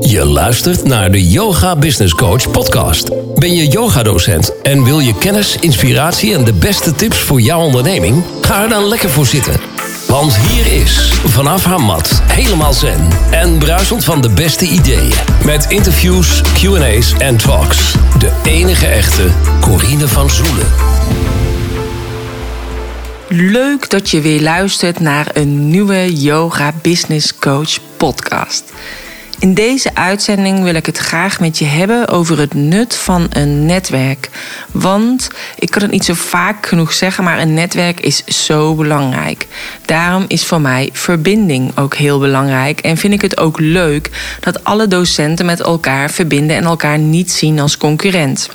Je luistert naar de Yoga Business Coach podcast. Ben je yogadocent en wil je kennis, inspiratie en de beste tips voor jouw onderneming? Ga er dan lekker voor zitten. Want hier is, vanaf haar mat, helemaal zen en bruisend van de beste ideeën. Met interviews, Q&A's en talks. De enige echte Corine van Zoelen. Leuk dat je weer luistert naar een nieuwe Yoga Business Coach podcast. In deze uitzending wil ik het graag met je hebben over het nut van een netwerk. Want ik kan het niet zo vaak genoeg zeggen, maar een netwerk is zo belangrijk. Daarom is voor mij verbinding ook heel belangrijk. En vind ik het ook leuk dat alle docenten met elkaar verbinden en elkaar niet zien als concurrent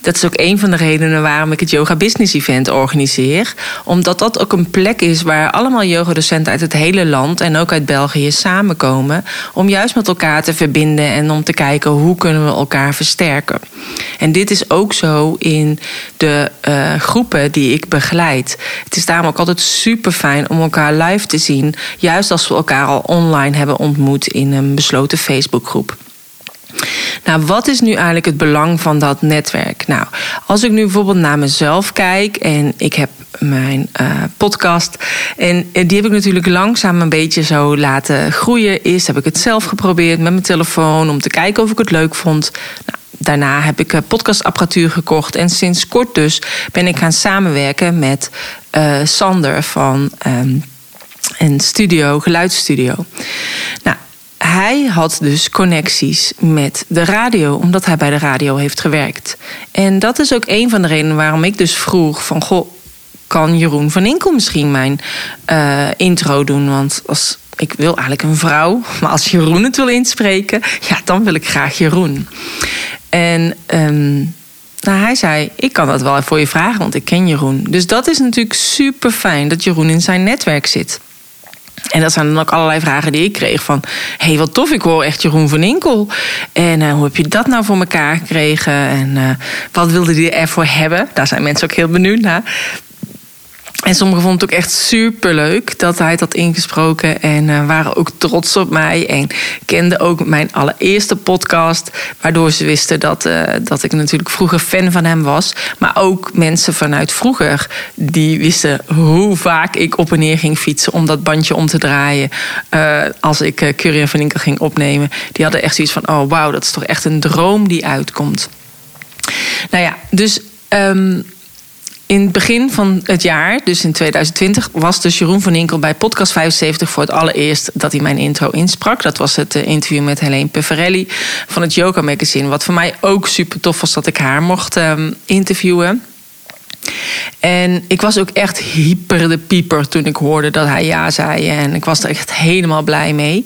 dat is ook een van de redenen waarom ik het Yoga Business Event organiseer. Omdat dat ook een plek is waar allemaal yogadocenten uit het hele land en ook uit België samenkomen. Om juist met elkaar te verbinden en om te kijken hoe kunnen we elkaar versterken. En dit is ook zo in de uh, groepen die ik begeleid. Het is daarom ook altijd super fijn om elkaar live te zien. Juist als we elkaar al online hebben ontmoet in een besloten Facebookgroep. Nou, wat is nu eigenlijk het belang van dat netwerk? Nou, als ik nu bijvoorbeeld naar mezelf kijk en ik heb mijn uh, podcast. En die heb ik natuurlijk langzaam een beetje zo laten groeien. Eerst heb ik het zelf geprobeerd met mijn telefoon om te kijken of ik het leuk vond. Nou, daarna heb ik podcastapparatuur gekocht. En sinds kort dus ben ik gaan samenwerken met uh, Sander van um, een studio, geluidsstudio. Nou, hij had dus connecties met de radio, omdat hij bij de radio heeft gewerkt. En dat is ook een van de redenen waarom ik dus vroeg van goh, kan Jeroen van Inkel misschien mijn uh, intro doen? Want als, ik wil eigenlijk een vrouw, maar als Jeroen het wil inspreken, ja, dan wil ik graag Jeroen. En um, nou, hij zei: Ik kan dat wel voor je vragen, want ik ken Jeroen. Dus dat is natuurlijk super fijn dat Jeroen in zijn netwerk zit. En dat zijn dan ook allerlei vragen die ik kreeg van... hé, hey, wat tof, ik hoor echt Jeroen van Inkel. En uh, hoe heb je dat nou voor elkaar gekregen? En uh, wat wilde hij ervoor hebben? Daar zijn mensen ook heel benieuwd naar. En sommigen vonden het ook echt super leuk dat hij het had ingesproken. En uh, waren ook trots op mij. En kenden ook mijn allereerste podcast. Waardoor ze wisten dat, uh, dat ik natuurlijk vroeger fan van hem was. Maar ook mensen vanuit vroeger. Die wisten hoe vaak ik op en neer ging fietsen. Om dat bandje om te draaien. Uh, als ik uh, van Inkel ging opnemen. Die hadden echt zoiets van: oh wauw, dat is toch echt een droom die uitkomt. Nou ja, dus. Um, in het begin van het jaar, dus in 2020, was dus Jeroen van Inkel bij podcast 75 voor het allereerst dat hij mijn intro insprak. Dat was het interview met Helene Peverelli van het Yoga Magazine. Wat voor mij ook super tof was dat ik haar mocht um, interviewen. En ik was ook echt hyper de pieper toen ik hoorde dat hij ja zei. En ik was er echt helemaal blij mee.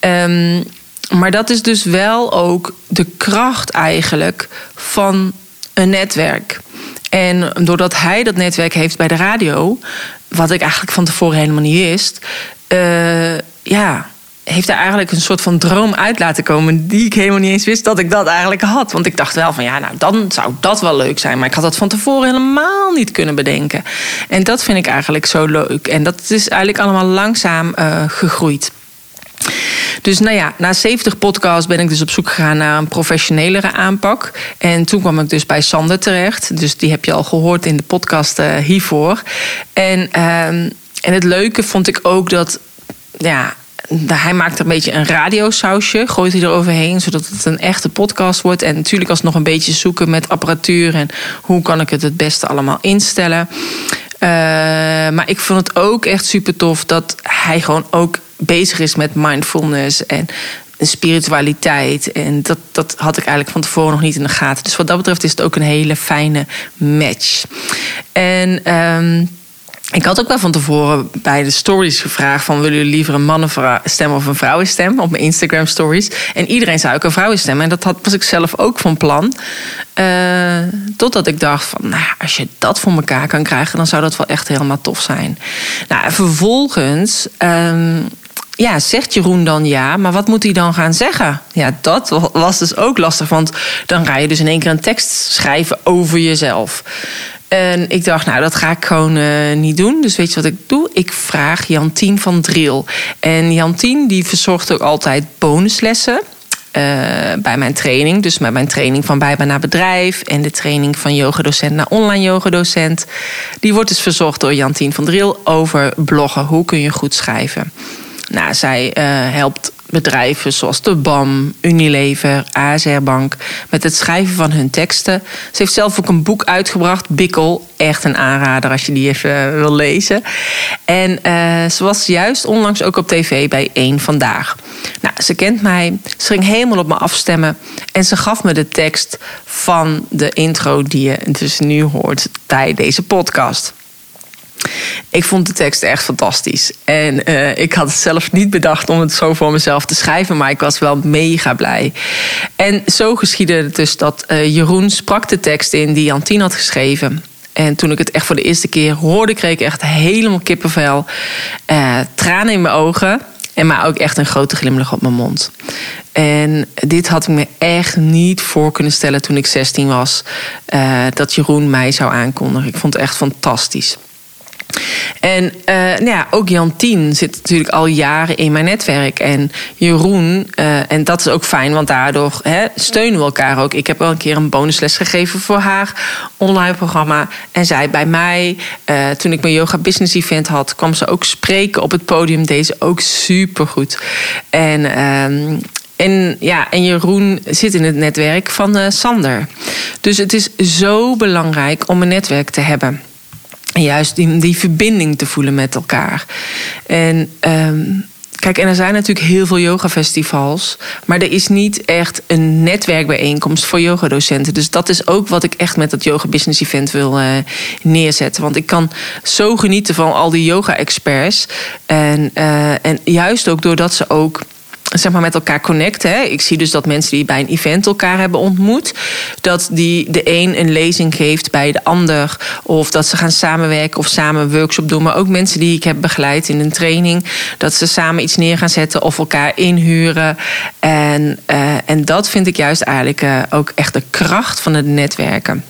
Um, maar dat is dus wel ook de kracht eigenlijk van een netwerk. En doordat hij dat netwerk heeft bij de radio, wat ik eigenlijk van tevoren helemaal niet wist, uh, ja, heeft hij eigenlijk een soort van droom uit laten komen. die ik helemaal niet eens wist dat ik dat eigenlijk had. Want ik dacht wel van ja, nou dan zou dat wel leuk zijn. Maar ik had dat van tevoren helemaal niet kunnen bedenken. En dat vind ik eigenlijk zo leuk. En dat is eigenlijk allemaal langzaam uh, gegroeid. Dus nou ja, na 70 podcasts ben ik dus op zoek gegaan naar een professionelere aanpak. En toen kwam ik dus bij Sander terecht. Dus die heb je al gehoord in de podcast uh, hiervoor. En, uh, en het leuke vond ik ook dat. Ja, hij maakt er een beetje een radiosausje, gooit hij er overheen, zodat het een echte podcast wordt. En natuurlijk alsnog een beetje zoeken met apparatuur en hoe kan ik het het beste allemaal instellen. Uh, maar ik vond het ook echt super tof dat hij gewoon ook bezig is met mindfulness en spiritualiteit. En dat, dat had ik eigenlijk van tevoren nog niet in de gaten. Dus wat dat betreft is het ook een hele fijne match. En. Um, ik had ook wel van tevoren bij de stories gevraagd: van willen jullie liever een mannenstem of een vrouwenstem op mijn Instagram stories? En iedereen zei ook een vrouwenstem. En dat had, was ik zelf ook van plan. Uh, totdat ik dacht: van, nou, als je dat voor elkaar kan krijgen, dan zou dat wel echt helemaal tof zijn. Nou, vervolgens. Um, ja, zegt Jeroen dan ja, maar wat moet hij dan gaan zeggen? Ja, dat was dus ook lastig, want dan ga je dus in één keer een tekst schrijven over jezelf. En ik dacht, nou, dat ga ik gewoon uh, niet doen. Dus weet je wat ik doe? Ik vraag Jantien van Driel. En Jantien die verzorgt ook altijd bonuslessen. Uh, bij mijn training. Dus met mijn training van bijbaan naar bedrijf en de training van yogadocent naar online yogadocent. Die wordt dus verzorgd door Jantien van Driel over bloggen. Hoe kun je goed schrijven? Nou, zij uh, helpt bedrijven zoals de BAM, Unilever, ASR Bank met het schrijven van hun teksten. Ze heeft zelf ook een boek uitgebracht, Bikkel. Echt een aanrader als je die even wil lezen. En uh, ze was juist onlangs ook op tv bij Eén Vandaag. Nou, ze kent mij, ze ging helemaal op me afstemmen en ze gaf me de tekst van de intro die je dus nu hoort bij deze podcast. Ik vond de tekst echt fantastisch. En uh, ik had het zelf niet bedacht om het zo voor mezelf te schrijven, maar ik was wel mega blij. En zo geschiedde het dus dat uh, Jeroen sprak de tekst in die Jantien had geschreven. En toen ik het echt voor de eerste keer hoorde, kreeg ik echt helemaal kippenvel. Uh, tranen in mijn ogen. En maar ook echt een grote glimlach op mijn mond. En dit had ik me echt niet voor kunnen stellen toen ik 16 was. Dat Jeroen mij zou aankondigen. Ik vond het echt fantastisch. En uh, nou ja, ook Jantien zit natuurlijk al jaren in mijn netwerk. En Jeroen, uh, en dat is ook fijn, want daardoor steunen we elkaar ook. Ik heb wel een keer een bonusles gegeven voor haar online programma. En zij bij mij, uh, toen ik mijn yoga business event had, kwam ze ook spreken op het podium. Deze ook supergoed. En. Uh, en, ja, en Jeroen zit in het netwerk van Sander. Dus het is zo belangrijk om een netwerk te hebben. Juist die, die verbinding te voelen met elkaar. En um, Kijk, en er zijn natuurlijk heel veel yogafestivals. Maar er is niet echt een netwerkbijeenkomst voor yogadocenten. Dus dat is ook wat ik echt met dat yoga business event wil uh, neerzetten. Want ik kan zo genieten van al die yoga-experts. En, uh, en juist ook doordat ze ook zeg maar, met elkaar connecten. Hè. Ik zie dus dat mensen die bij een event elkaar hebben ontmoet, dat die de een een lezing geeft bij de ander. Of dat ze gaan samenwerken of samen een workshop doen. Maar ook mensen die ik heb begeleid in een training, dat ze samen iets neer gaan zetten of elkaar inhuren. En, uh, en dat vind ik juist eigenlijk uh, ook echt de kracht van het netwerken.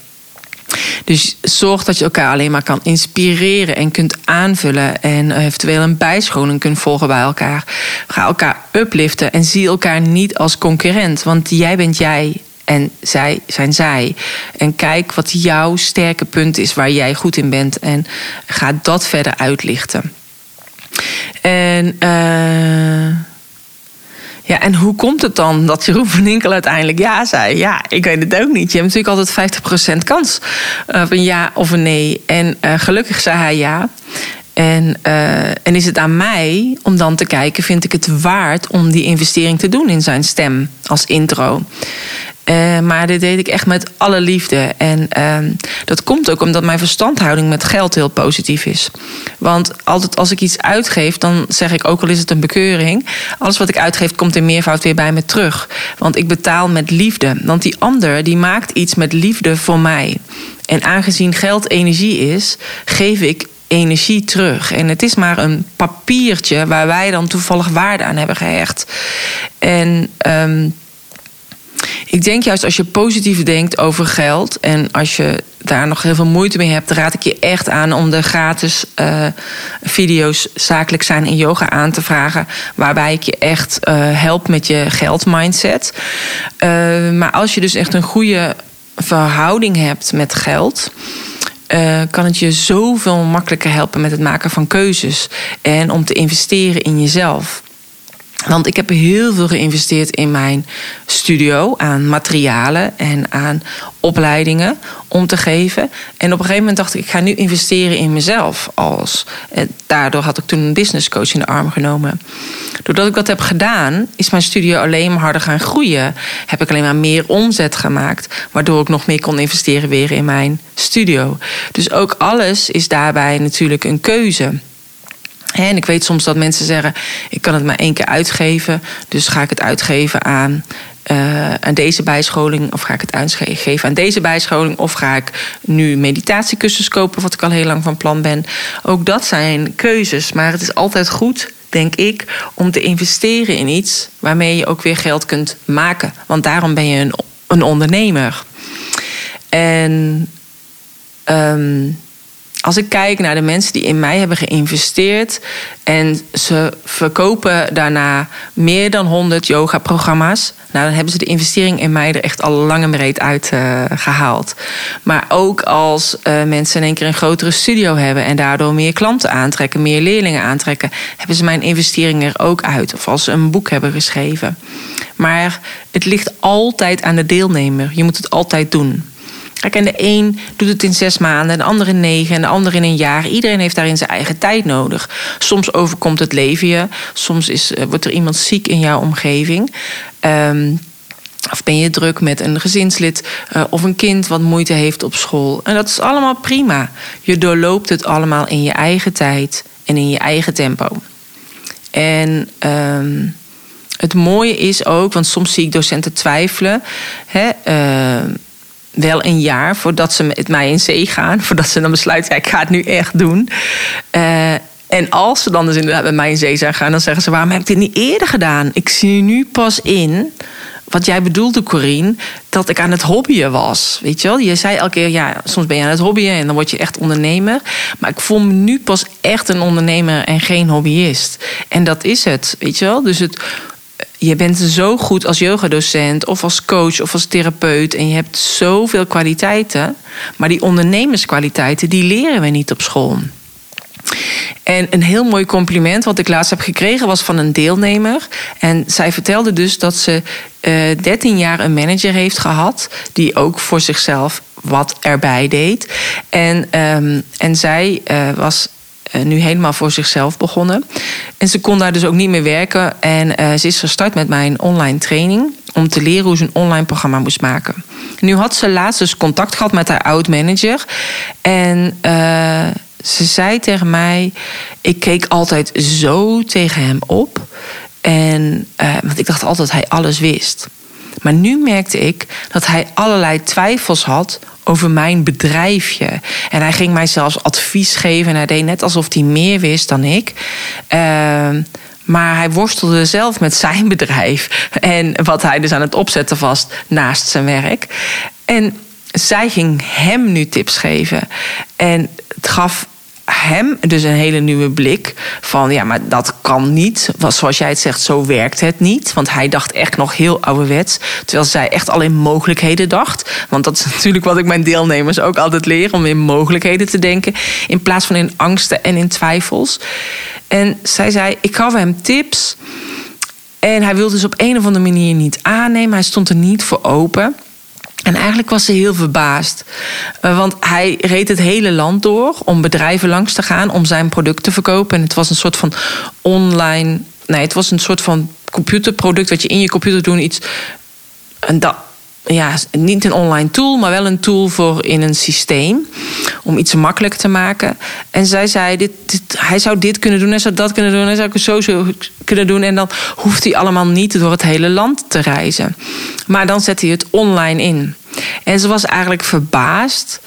Dus zorg dat je elkaar alleen maar kan inspireren en kunt aanvullen. En eventueel een bijscholing kunt volgen bij elkaar. Ga elkaar upliften en zie elkaar niet als concurrent. Want jij bent jij en zij zijn zij. En kijk wat jouw sterke punt is waar jij goed in bent. En ga dat verder uitlichten. En. Uh ja, en hoe komt het dan dat Jeroen van Inkel uiteindelijk ja zei? Ja, ik weet het ook niet. Je hebt natuurlijk altijd 50% kans op een ja of een nee. En uh, gelukkig zei hij ja. En, uh, en is het aan mij om dan te kijken, vind ik het waard om die investering te doen in zijn stem als intro? Uh, maar dit deed ik echt met alle liefde. En uh, dat komt ook omdat mijn verstandhouding met geld heel positief is. Want altijd als ik iets uitgeef, dan zeg ik ook al is het een bekeuring. Alles wat ik uitgeef komt in meervoud weer bij me terug. Want ik betaal met liefde. Want die ander die maakt iets met liefde voor mij. En aangezien geld energie is, geef ik energie terug. En het is maar een papiertje waar wij dan toevallig waarde aan hebben gehecht. En um, ik denk juist als je positief denkt over geld en als je daar nog heel veel moeite mee hebt, raad ik je echt aan om de gratis uh, video's zakelijk zijn in yoga aan te vragen, waarbij ik je echt uh, help met je geldmindset. Uh, maar als je dus echt een goede verhouding hebt met geld. Uh, kan het je zoveel makkelijker helpen met het maken van keuzes en om te investeren in jezelf. Want ik heb heel veel geïnvesteerd in mijn studio aan materialen en aan opleidingen om te geven. En op een gegeven moment dacht ik, ik ga nu investeren in mezelf. Als. En daardoor had ik toen een business coach in de arm genomen. Doordat ik dat heb gedaan, is mijn studio alleen maar harder gaan groeien. Heb ik alleen maar meer omzet gemaakt, waardoor ik nog meer kon investeren weer in mijn studio. Dus ook alles is daarbij natuurlijk een keuze. En ik weet soms dat mensen zeggen: ik kan het maar één keer uitgeven, dus ga ik het uitgeven aan, uh, aan deze bijscholing, of ga ik het uitgeven aan deze bijscholing, of ga ik nu meditatiekussens kopen, wat ik al heel lang van plan ben. Ook dat zijn keuzes, maar het is altijd goed, denk ik, om te investeren in iets waarmee je ook weer geld kunt maken. Want daarom ben je een, een ondernemer. En ehm, als ik kijk naar de mensen die in mij hebben geïnvesteerd en ze verkopen daarna meer dan 100 yoga-programma's, nou, dan hebben ze de investering in mij er echt al lang en breed uit uh, gehaald. Maar ook als uh, mensen in één keer een grotere studio hebben en daardoor meer klanten aantrekken, meer leerlingen aantrekken, hebben ze mijn investering er ook uit. Of als ze een boek hebben geschreven. Maar het ligt altijd aan de deelnemer. Je moet het altijd doen. Kijk, de een doet het in zes maanden, de ander in negen en de ander in een jaar. Iedereen heeft daarin zijn eigen tijd nodig. Soms overkomt het leven je, soms is, uh, wordt er iemand ziek in jouw omgeving. Um, of ben je druk met een gezinslid uh, of een kind wat moeite heeft op school. En dat is allemaal prima. Je doorloopt het allemaal in je eigen tijd en in je eigen tempo. En um, het mooie is ook, want soms zie ik docenten twijfelen. Hè, uh, wel een jaar voordat ze met mij in zee gaan. Voordat ze dan besluiten, ik ga het nu echt doen. Uh, en als ze dan dus inderdaad met mij in zee zijn gaan, dan zeggen ze: waarom heb ik dit niet eerder gedaan? Ik zie nu pas in. Wat jij bedoelde, Corine, dat ik aan het hobbyen was. Weet je wel? Je zei elke keer, ja, soms ben je aan het hobbyen en dan word je echt ondernemer. Maar ik voel me nu pas echt een ondernemer en geen hobbyist. En dat is het, weet je wel? Dus het, je bent zo goed als yogadocent of als coach of als therapeut en je hebt zoveel kwaliteiten, maar die ondernemerskwaliteiten die leren we niet op school. En een heel mooi compliment wat ik laatst heb gekregen was van een deelnemer. En zij vertelde dus dat ze uh, eh, 13 jaar een manager heeft gehad, die ook voor zichzelf wat erbij deed. En, um, en zij uh, was nu helemaal voor zichzelf begonnen. En ze kon daar dus ook niet meer werken. En uh, ze is gestart met mijn online training. Om te leren hoe ze een online programma moest maken. Nu had ze laatst dus contact gehad met haar oud-manager. En uh, ze zei tegen mij: Ik keek altijd zo tegen hem op. En, want ik dacht altijd dat hij alles wist. Maar nu merkte ik dat hij allerlei twijfels had over mijn bedrijfje. En hij ging mij zelfs advies geven. En hij deed net alsof hij meer wist dan ik. Uh, maar hij worstelde zelf met zijn bedrijf. En wat hij dus aan het opzetten was naast zijn werk. En zij ging hem nu tips geven. En het gaf hem dus een hele nieuwe blik van ja, maar dat kan niet. Zoals jij het zegt, zo werkt het niet. Want hij dacht echt nog heel ouderwets. Terwijl zij echt al in mogelijkheden dacht. Want dat is natuurlijk wat ik mijn deelnemers ook altijd leer: om in mogelijkheden te denken. In plaats van in angsten en in twijfels. En zij zei: Ik gaf hem tips. En hij wilde dus op een of andere manier niet aannemen. Hij stond er niet voor open. En eigenlijk was ze heel verbaasd. Uh, want hij reed het hele land door om bedrijven langs te gaan om zijn product te verkopen. En het was een soort van online. Nee, het was een soort van computerproduct wat je in je computer doet. Iets. En dat, ja, niet een online tool, maar wel een tool voor in een systeem. Om iets makkelijk te maken. En zij zei: dit, hij zou dit kunnen doen, hij zou dat kunnen doen, hij zou zo, zo kunnen doen. En dan hoeft hij allemaal niet door het hele land te reizen. Maar dan zet hij het online in. En ze was eigenlijk verbaasd.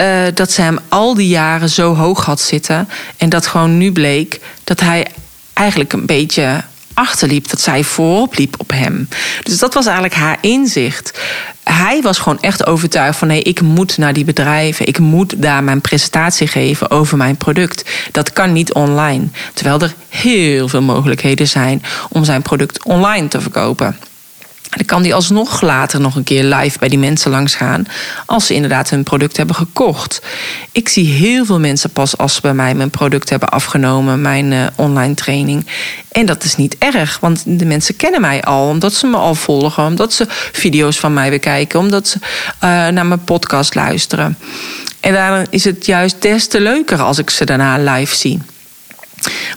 Uh, dat ze hem al die jaren zo hoog had zitten. En dat gewoon nu bleek dat hij eigenlijk een beetje achterliep, dat zij voorop liep op hem. Dus dat was eigenlijk haar inzicht. Hij was gewoon echt overtuigd van nee, ik moet naar die bedrijven. Ik moet daar mijn presentatie geven over mijn product. Dat kan niet online. Terwijl er heel veel mogelijkheden zijn om zijn product online te verkopen. Dan kan die alsnog later nog een keer live bij die mensen langs gaan. Als ze inderdaad hun product hebben gekocht. Ik zie heel veel mensen pas als ze bij mij mijn product hebben afgenomen, mijn uh, online training. En dat is niet erg, want de mensen kennen mij al, omdat ze me al volgen, omdat ze video's van mij bekijken, omdat ze uh, naar mijn podcast luisteren. En daarom is het juist des te leuker als ik ze daarna live zie.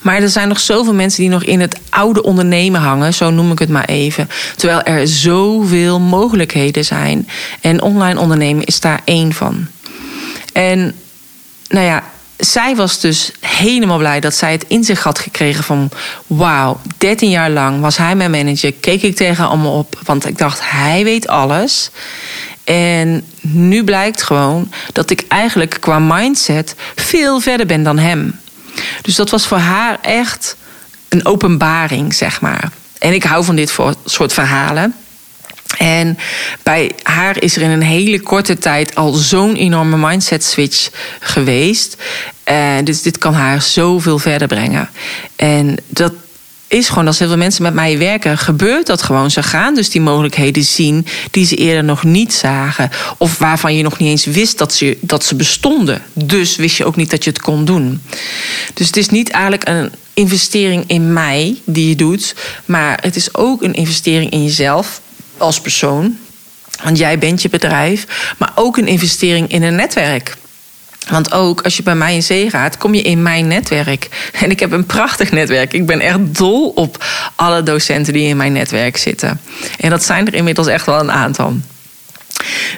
Maar er zijn nog zoveel mensen die nog in het oude ondernemen hangen, zo noem ik het maar even. Terwijl er zoveel mogelijkheden zijn. En online ondernemen is daar één van. En nou ja, zij was dus helemaal blij dat zij het in zich had gekregen van... wauw, 13 jaar lang was hij mijn manager, keek ik tegen hem op... want ik dacht, hij weet alles. En nu blijkt gewoon dat ik eigenlijk qua mindset veel verder ben dan hem. Dus dat was voor haar echt een openbaring, zeg maar. En ik hou van dit soort verhalen. En bij haar is er in een hele korte tijd al zo'n enorme mindset switch geweest. Uh, dus dit kan haar zoveel verder brengen. En dat is gewoon als heel veel mensen met mij werken, gebeurt dat gewoon. Ze gaan dus die mogelijkheden zien die ze eerder nog niet zagen. Of waarvan je nog niet eens wist dat ze, dat ze bestonden. Dus wist je ook niet dat je het kon doen. Dus het is niet eigenlijk een investering in mij die je doet, maar het is ook een investering in jezelf als persoon. Want jij bent je bedrijf, maar ook een investering in een netwerk. Want ook als je bij mij in zee gaat, kom je in mijn netwerk. En ik heb een prachtig netwerk. Ik ben echt dol op alle docenten die in mijn netwerk zitten. En dat zijn er inmiddels echt wel een aantal.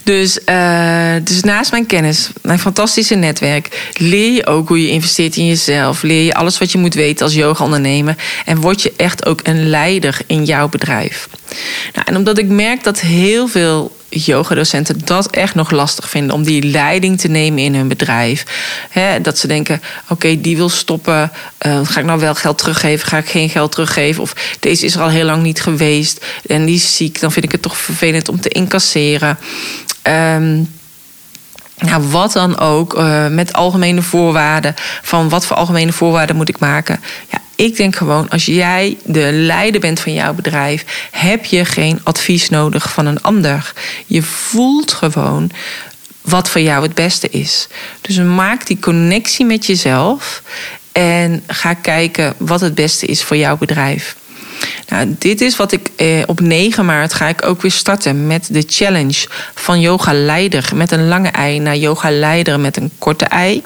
Dus, uh, dus naast mijn kennis, mijn fantastische netwerk, leer je ook hoe je investeert in jezelf. Leer je alles wat je moet weten als yoga-ondernemer. En word je echt ook een leider in jouw bedrijf. Nou, en omdat ik merk dat heel veel yogadocenten dat echt nog lastig vinden om die leiding te nemen in hun bedrijf. dat ze denken: oké, die wil stoppen. Uh, ga ik nou wel geld teruggeven? Ga ik geen geld teruggeven? Of deze is er al heel lang niet geweest en die is ziek. Dan vind ik het toch vervelend om te incasseren. Nou, wat dan ook, uh, met algemene voorwaarden. Van wat voor algemene voorwaarden moet ik maken? Ja, ik denk gewoon, als jij de leider bent van jouw bedrijf, heb je geen advies nodig van een ander. Je voelt gewoon wat voor jou het beste is. Dus maak die connectie met jezelf en ga kijken wat het beste is voor jouw bedrijf. Nou, dit is wat ik eh, op 9 maart ga ik ook weer starten met de challenge van yoga leider met een lange ei naar yoga leider met een korte ei.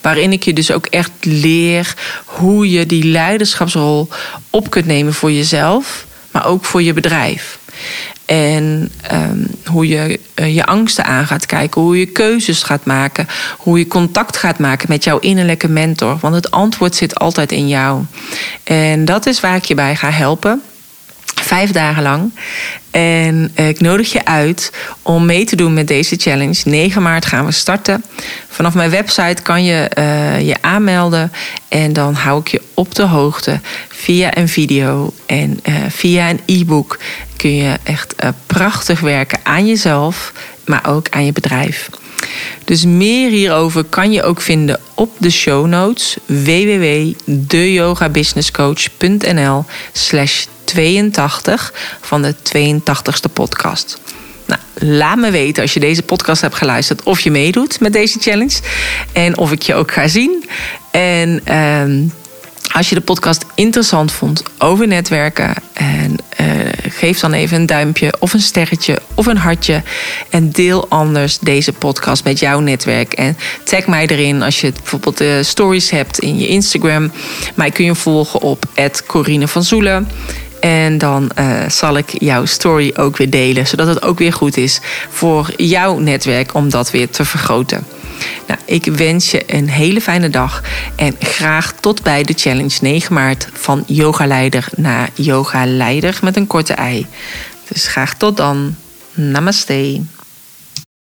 Waarin ik je dus ook echt leer hoe je die leiderschapsrol op kunt nemen voor jezelf, maar ook voor je bedrijf. En um, hoe je uh, je angsten aan gaat kijken, hoe je keuzes gaat maken, hoe je contact gaat maken met jouw innerlijke mentor. Want het antwoord zit altijd in jou. En dat is waar ik je bij ga helpen. Vijf dagen lang. En eh, ik nodig je uit om mee te doen met deze challenge. 9 maart gaan we starten. Vanaf mijn website kan je uh, je aanmelden. En dan hou ik je op de hoogte via een video en uh, via een e-book. Kun je echt prachtig werken aan jezelf, maar ook aan je bedrijf. Dus meer hierover kan je ook vinden op de show notes www.deyogabusinesscoach.nl slash 82 van de 82ste podcast. Nou, laat me weten als je deze podcast hebt geluisterd of je meedoet met deze challenge. En of ik je ook ga zien. En ehm, als je de podcast interessant vond over netwerken, en, uh, geef dan even een duimpje of een sterretje of een hartje. En deel anders deze podcast met jouw netwerk. En tag mij erin als je bijvoorbeeld de stories hebt in je Instagram. Mij kun je volgen op Corine van Zoelen. En dan uh, zal ik jouw story ook weer delen, zodat het ook weer goed is voor jouw netwerk om dat weer te vergroten. Nou, ik wens je een hele fijne dag en graag tot bij de challenge 9 maart van yogaleider naar yogaleider met een korte ei. Dus graag tot dan. Namaste.